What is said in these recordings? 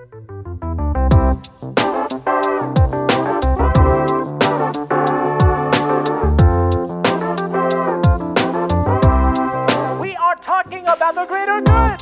We are talking about the greater good.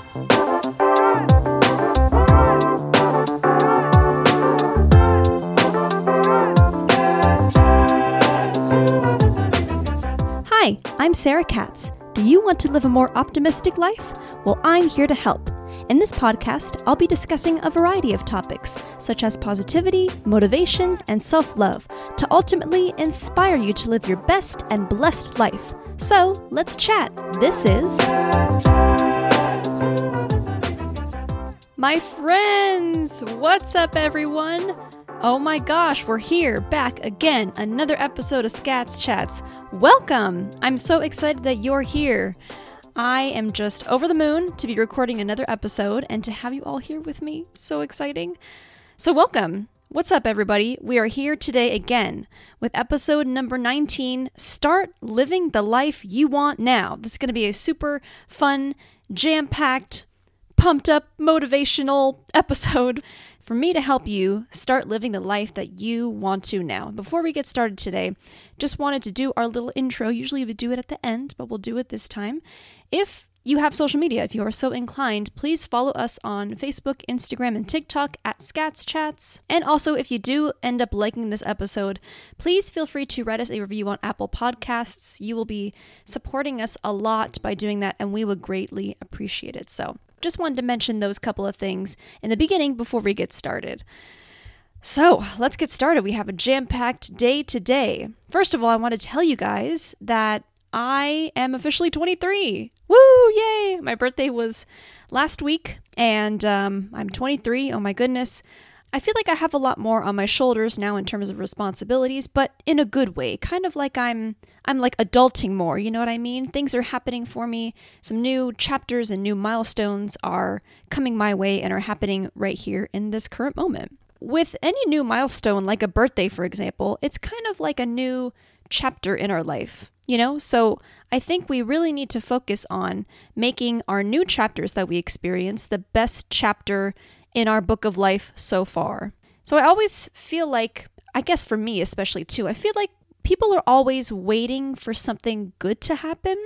Hi, I'm Sarah Katz. Do you want to live a more optimistic life? Well, I'm here to help. In this podcast, I'll be discussing a variety of topics, such as positivity, motivation, and self love, to ultimately inspire you to live your best and blessed life. So, let's chat. This is. My friends! What's up, everyone? Oh my gosh, we're here, back again, another episode of Scats Chats. Welcome! I'm so excited that you're here. I am just over the moon to be recording another episode and to have you all here with me. So exciting. So, welcome. What's up, everybody? We are here today again with episode number 19 Start Living the Life You Want Now. This is going to be a super fun, jam packed, pumped up, motivational episode for me to help you start living the life that you want to now. Before we get started today, just wanted to do our little intro. Usually we do it at the end, but we'll do it this time. If you have social media, if you are so inclined, please follow us on Facebook, Instagram, and TikTok at Scats Chats. And also, if you do end up liking this episode, please feel free to write us a review on Apple Podcasts. You will be supporting us a lot by doing that, and we would greatly appreciate it. So, just wanted to mention those couple of things in the beginning before we get started. So, let's get started. We have a jam packed day today. First of all, I want to tell you guys that I am officially 23. Woo! Yay! My birthday was last week, and um, I'm 23. Oh my goodness. I feel like I have a lot more on my shoulders now in terms of responsibilities, but in a good way. Kind of like I'm I'm like adulting more, you know what I mean? Things are happening for me. Some new chapters and new milestones are coming my way and are happening right here in this current moment. With any new milestone like a birthday for example, it's kind of like a new chapter in our life, you know? So I think we really need to focus on making our new chapters that we experience the best chapter in our book of life so far. So I always feel like, I guess for me especially too, I feel like people are always waiting for something good to happen.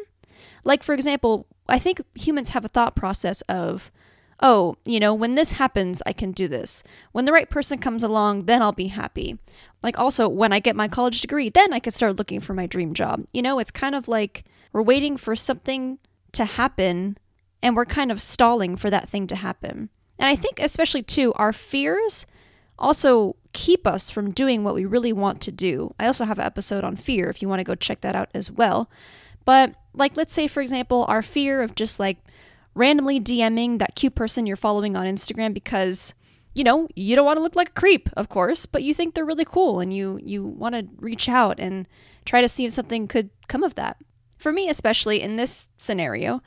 Like, for example, I think humans have a thought process of, oh, you know, when this happens, I can do this. When the right person comes along, then I'll be happy. Like, also, when I get my college degree, then I can start looking for my dream job. You know, it's kind of like we're waiting for something to happen and we're kind of stalling for that thing to happen. And I think, especially too, our fears also keep us from doing what we really want to do. I also have an episode on fear if you want to go check that out as well. But, like, let's say, for example, our fear of just like randomly DMing that cute person you're following on Instagram because you know you don't want to look like a creep of course but you think they're really cool and you you want to reach out and try to see if something could come of that. For me especially in this scenario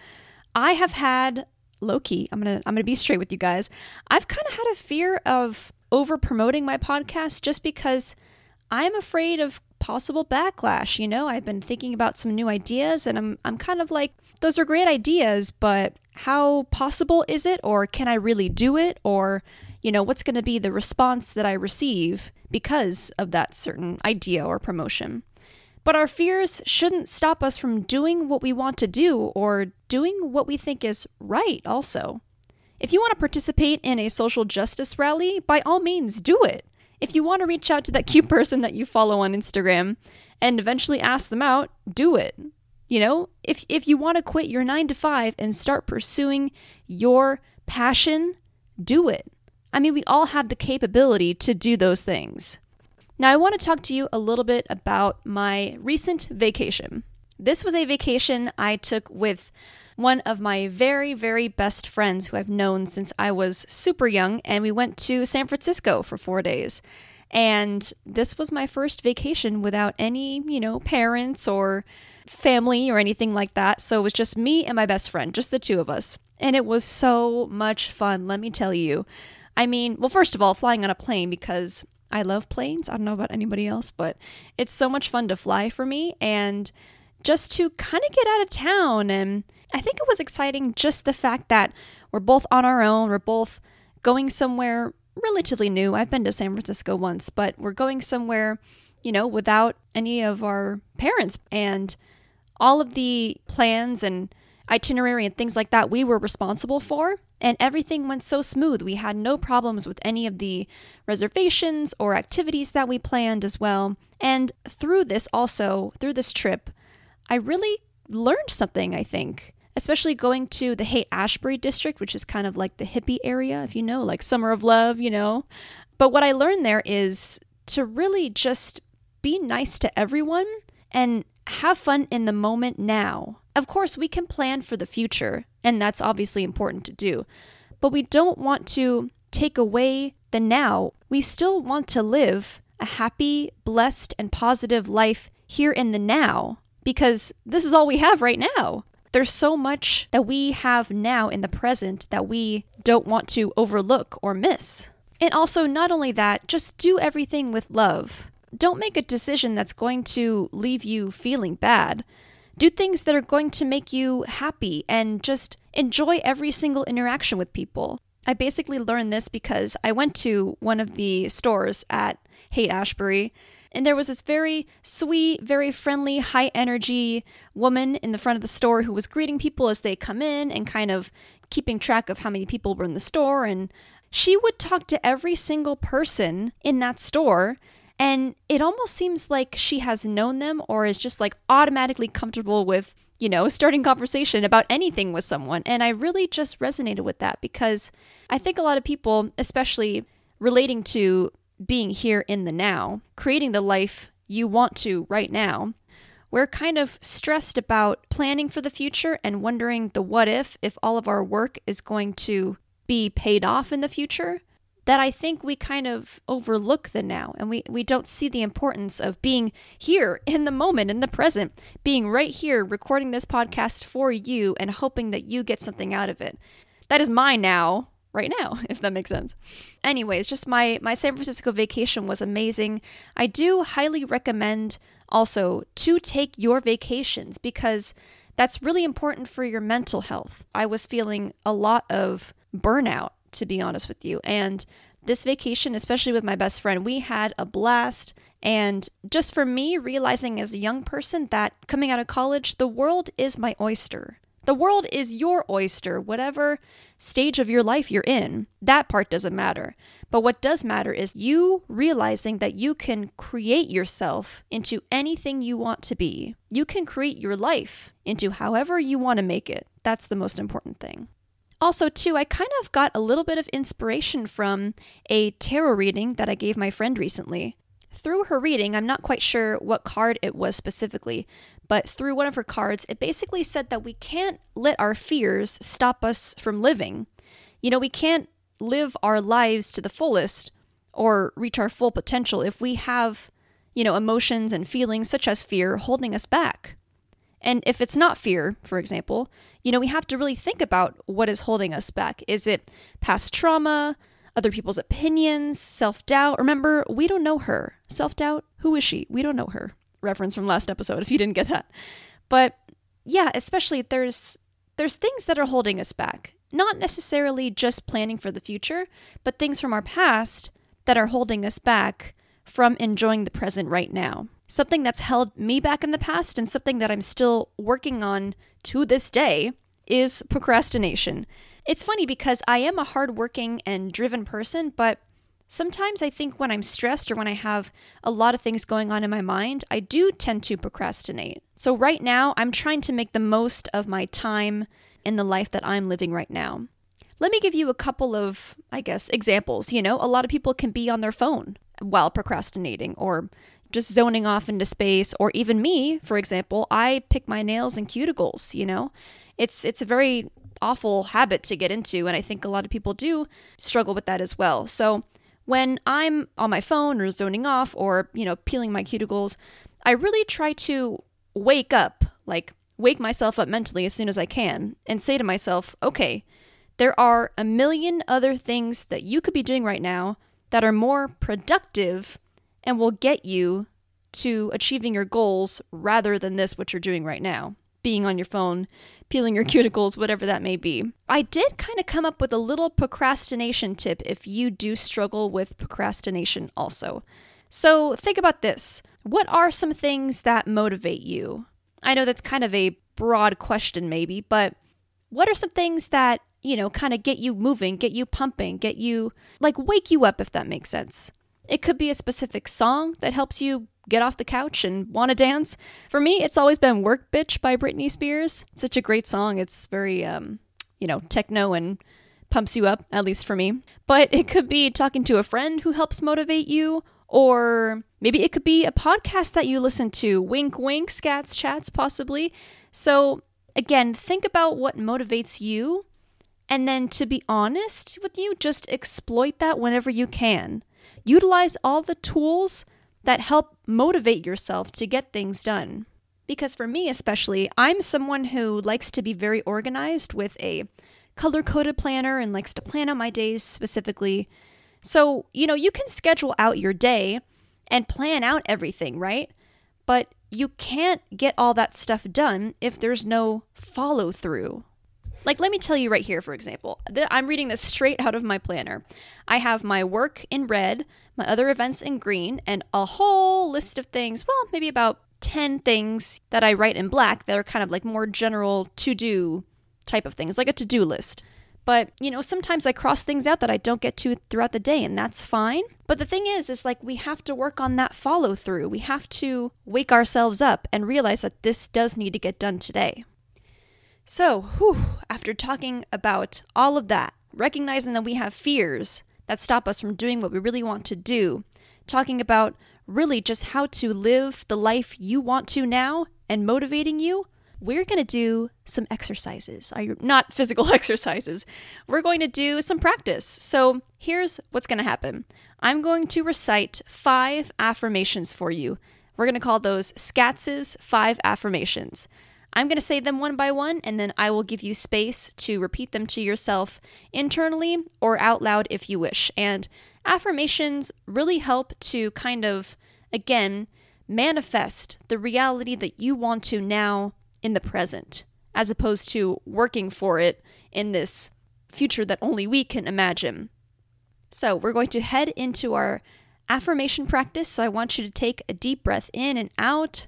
i have had low key i'm gonna i'm gonna be straight with you guys i've kind of had a fear of over promoting my podcast just because i'm afraid of possible backlash you know? I've been thinking about some new ideas and i'm i'm kind of like those are great ideas but how possible is it or can i really do it or you know what's going to be the response that i receive because of that certain idea or promotion but our fears shouldn't stop us from doing what we want to do or doing what we think is right, also. If you want to participate in a social justice rally, by all means, do it. If you want to reach out to that cute person that you follow on Instagram and eventually ask them out, do it. You know, if, if you want to quit your nine to five and start pursuing your passion, do it. I mean, we all have the capability to do those things. Now, I want to talk to you a little bit about my recent vacation. This was a vacation I took with one of my very, very best friends who I've known since I was super young, and we went to San Francisco for four days. And this was my first vacation without any, you know, parents or family or anything like that. So it was just me and my best friend, just the two of us. And it was so much fun, let me tell you. I mean, well, first of all, flying on a plane because I love planes. I don't know about anybody else, but it's so much fun to fly for me and just to kind of get out of town. And I think it was exciting just the fact that we're both on our own, we're both going somewhere relatively new. I've been to San Francisco once, but we're going somewhere, you know, without any of our parents. And all of the plans and itinerary and things like that we were responsible for. And everything went so smooth. We had no problems with any of the reservations or activities that we planned as well. And through this, also, through this trip, I really learned something, I think, especially going to the Haight Ashbury district, which is kind of like the hippie area, if you know, like Summer of Love, you know. But what I learned there is to really just be nice to everyone and have fun in the moment now. Of course, we can plan for the future, and that's obviously important to do, but we don't want to take away the now. We still want to live a happy, blessed, and positive life here in the now because this is all we have right now. There's so much that we have now in the present that we don't want to overlook or miss. And also, not only that, just do everything with love. Don't make a decision that's going to leave you feeling bad. Do things that are going to make you happy and just enjoy every single interaction with people. I basically learned this because I went to one of the stores at Haight Ashbury and there was this very sweet, very friendly, high energy woman in the front of the store who was greeting people as they come in and kind of keeping track of how many people were in the store. And she would talk to every single person in that store and it almost seems like she has known them or is just like automatically comfortable with, you know, starting conversation about anything with someone. And I really just resonated with that because I think a lot of people, especially relating to being here in the now, creating the life you want to right now, we're kind of stressed about planning for the future and wondering the what if, if all of our work is going to be paid off in the future that I think we kind of overlook the now and we, we don't see the importance of being here in the moment, in the present, being right here recording this podcast for you and hoping that you get something out of it. That is my now right now, if that makes sense. Anyways, just my my San Francisco vacation was amazing. I do highly recommend also to take your vacations because that's really important for your mental health. I was feeling a lot of burnout to be honest with you. And this vacation, especially with my best friend, we had a blast. And just for me, realizing as a young person that coming out of college, the world is my oyster. The world is your oyster, whatever stage of your life you're in. That part doesn't matter. But what does matter is you realizing that you can create yourself into anything you want to be. You can create your life into however you want to make it. That's the most important thing. Also, too, I kind of got a little bit of inspiration from a tarot reading that I gave my friend recently. Through her reading, I'm not quite sure what card it was specifically, but through one of her cards, it basically said that we can't let our fears stop us from living. You know, we can't live our lives to the fullest or reach our full potential if we have, you know, emotions and feelings such as fear holding us back. And if it's not fear, for example, you know, we have to really think about what is holding us back. Is it past trauma, other people's opinions, self doubt? Remember, we don't know her. Self doubt, who is she? We don't know her. Reference from last episode if you didn't get that. But yeah, especially there's there's things that are holding us back. Not necessarily just planning for the future, but things from our past that are holding us back from enjoying the present right now. Something that's held me back in the past and something that I'm still working on to this day is procrastination. It's funny because I am a hardworking and driven person, but sometimes I think when I'm stressed or when I have a lot of things going on in my mind, I do tend to procrastinate. So right now, I'm trying to make the most of my time in the life that I'm living right now. Let me give you a couple of, I guess, examples. You know, a lot of people can be on their phone while procrastinating or just zoning off into space or even me for example i pick my nails and cuticles you know? It's it's a very awful habit to get into and i think a lot of people do struggle with that as well. So when i'm on my phone or zoning off or you know peeling my cuticles i really try to wake up like wake myself up mentally as soon as i can and say to myself okay there are a million other things that you could be doing right now that are more productive and will get you to achieving your goals rather than this, what you're doing right now being on your phone, peeling your cuticles, whatever that may be. I did kind of come up with a little procrastination tip if you do struggle with procrastination also. So think about this. What are some things that motivate you? I know that's kind of a broad question, maybe, but what are some things that, you know, kind of get you moving, get you pumping, get you, like, wake you up, if that makes sense? It could be a specific song that helps you get off the couch and want to dance. For me, it's always been Work Bitch by Britney Spears. Such a great song. It's very, um, you know, techno and pumps you up, at least for me. But it could be talking to a friend who helps motivate you, or maybe it could be a podcast that you listen to. Wink, wink, scats, chats, possibly. So, again, think about what motivates you. And then, to be honest with you, just exploit that whenever you can. Utilize all the tools that help motivate yourself to get things done. Because for me, especially, I'm someone who likes to be very organized with a color coded planner and likes to plan out my days specifically. So, you know, you can schedule out your day and plan out everything, right? But you can't get all that stuff done if there's no follow through. Like, let me tell you right here, for example, I'm reading this straight out of my planner. I have my work in red, my other events in green, and a whole list of things, well, maybe about 10 things that I write in black that are kind of like more general to do type of things, like a to do list. But, you know, sometimes I cross things out that I don't get to throughout the day, and that's fine. But the thing is, is like we have to work on that follow through. We have to wake ourselves up and realize that this does need to get done today. So, whew, after talking about all of that, recognizing that we have fears that stop us from doing what we really want to do, talking about really just how to live the life you want to now and motivating you, we're going to do some exercises. Are you not physical exercises? We're going to do some practice. So, here's what's going to happen. I'm going to recite 5 affirmations for you. We're going to call those Scats's 5 affirmations. I'm going to say them one by one, and then I will give you space to repeat them to yourself internally or out loud if you wish. And affirmations really help to kind of, again, manifest the reality that you want to now in the present, as opposed to working for it in this future that only we can imagine. So, we're going to head into our affirmation practice. So, I want you to take a deep breath in and out.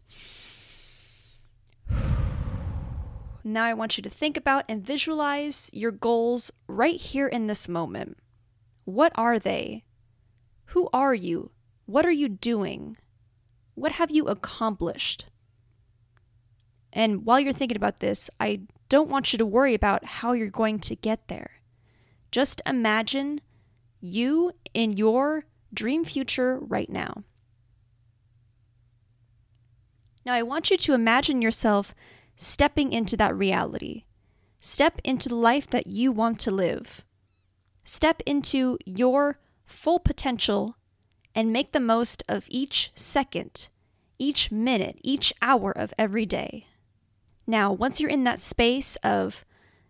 Now I want you to think about and visualize your goals right here in this moment. What are they? Who are you? What are you doing? What have you accomplished? And while you're thinking about this, I don't want you to worry about how you're going to get there. Just imagine you in your dream future right now. Now, I want you to imagine yourself stepping into that reality. Step into the life that you want to live. Step into your full potential and make the most of each second, each minute, each hour of every day. Now, once you're in that space of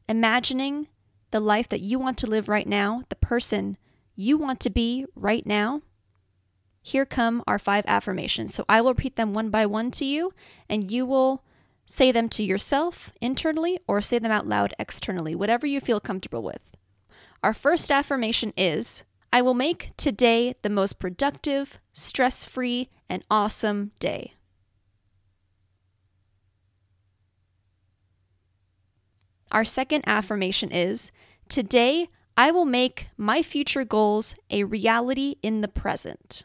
imagining the life that you want to live right now, the person you want to be right now, here come our five affirmations. So I will repeat them one by one to you, and you will Say them to yourself internally or say them out loud externally, whatever you feel comfortable with. Our first affirmation is I will make today the most productive, stress free, and awesome day. Our second affirmation is Today I will make my future goals a reality in the present.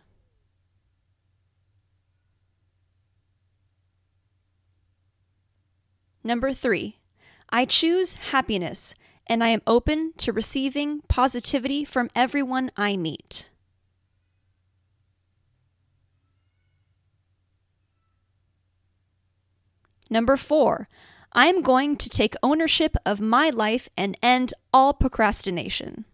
Number three, I choose happiness and I am open to receiving positivity from everyone I meet. Number four, I am going to take ownership of my life and end all procrastination.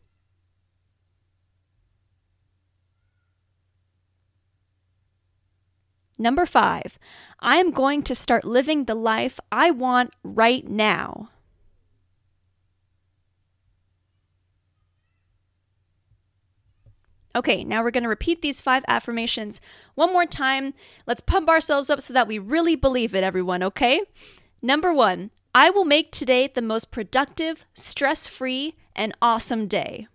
Number five, I am going to start living the life I want right now. Okay, now we're going to repeat these five affirmations one more time. Let's pump ourselves up so that we really believe it, everyone, okay? Number one, I will make today the most productive, stress free, and awesome day.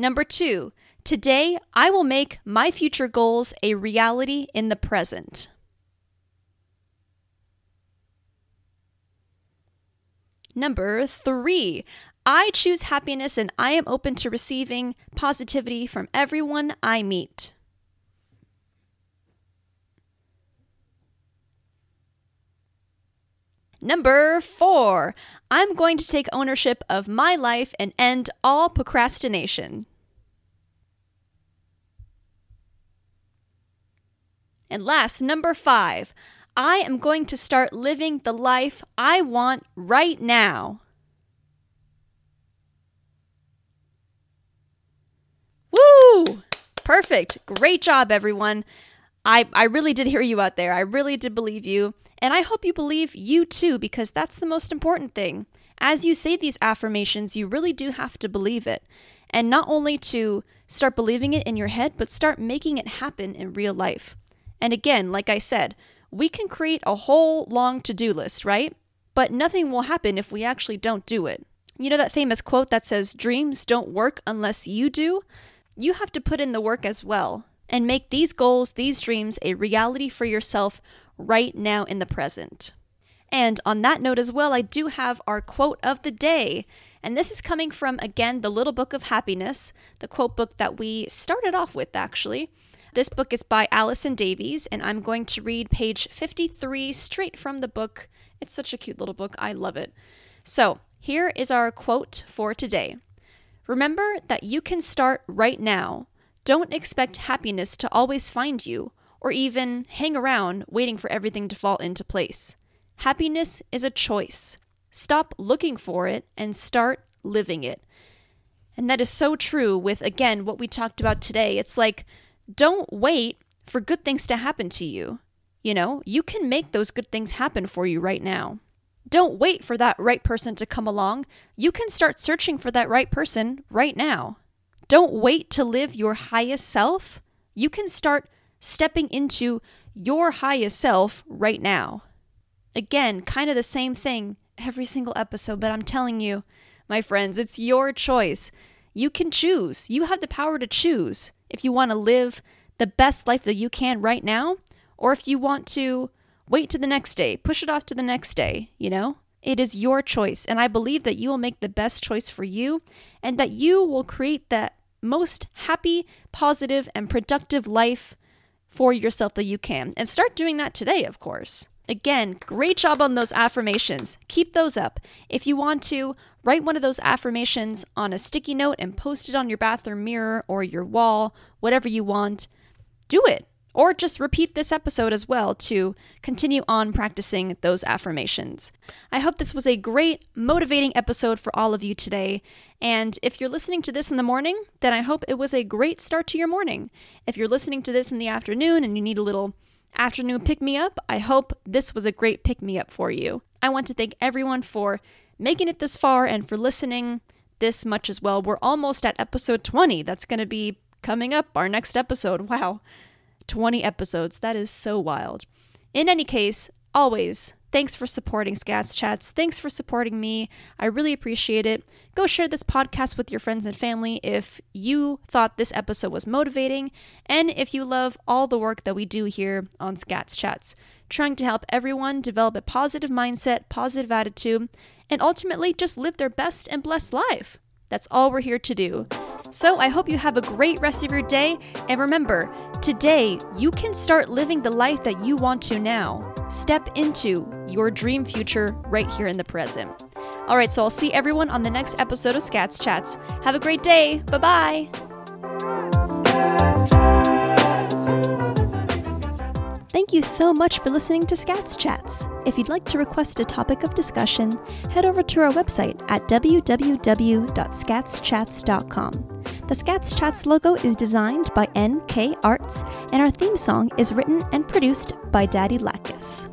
Number two, today I will make my future goals a reality in the present. Number three, I choose happiness and I am open to receiving positivity from everyone I meet. Number four, I'm going to take ownership of my life and end all procrastination. And last, number five, I am going to start living the life I want right now. Woo! Perfect. Great job, everyone. I, I really did hear you out there. I really did believe you. And I hope you believe you too, because that's the most important thing. As you say these affirmations, you really do have to believe it. And not only to start believing it in your head, but start making it happen in real life. And again, like I said, we can create a whole long to do list, right? But nothing will happen if we actually don't do it. You know that famous quote that says, Dreams don't work unless you do? You have to put in the work as well and make these goals, these dreams, a reality for yourself right now in the present. And on that note as well, I do have our quote of the day. And this is coming from, again, The Little Book of Happiness, the quote book that we started off with, actually. This book is by Alison Davies, and I'm going to read page 53 straight from the book. It's such a cute little book. I love it. So, here is our quote for today Remember that you can start right now. Don't expect happiness to always find you or even hang around waiting for everything to fall into place. Happiness is a choice. Stop looking for it and start living it. And that is so true with, again, what we talked about today. It's like, don't wait for good things to happen to you. You know, you can make those good things happen for you right now. Don't wait for that right person to come along. You can start searching for that right person right now. Don't wait to live your highest self. You can start stepping into your highest self right now. Again, kind of the same thing every single episode, but I'm telling you, my friends, it's your choice. You can choose. You have the power to choose if you want to live the best life that you can right now, or if you want to wait to the next day, push it off to the next day, you know? It is your choice, and I believe that you will make the best choice for you and that you will create that most happy, positive, and productive life for yourself that you can. And start doing that today, of course. Again, great job on those affirmations. Keep those up. If you want to, write one of those affirmations on a sticky note and post it on your bathroom mirror or your wall, whatever you want. Do it. Or just repeat this episode as well to continue on practicing those affirmations. I hope this was a great, motivating episode for all of you today. And if you're listening to this in the morning, then I hope it was a great start to your morning. If you're listening to this in the afternoon and you need a little afternoon pick me up, I hope this was a great pick me up for you. I want to thank everyone for making it this far and for listening this much as well. We're almost at episode 20. That's going to be coming up, our next episode. Wow. 20 episodes. That is so wild. In any case, always thanks for supporting Scats Chats. Thanks for supporting me. I really appreciate it. Go share this podcast with your friends and family if you thought this episode was motivating and if you love all the work that we do here on Scats Chats, trying to help everyone develop a positive mindset, positive attitude, and ultimately just live their best and blessed life. That's all we're here to do. So I hope you have a great rest of your day. And remember, today you can start living the life that you want to now. Step into your dream future right here in the present. All right, so I'll see everyone on the next episode of Scats Chats. Have a great day. Bye bye. Thank you so much for listening to Scats Chats. If you'd like to request a topic of discussion, head over to our website at www.scatschats.com. The Scats Chats logo is designed by NK Arts, and our theme song is written and produced by Daddy Lacus.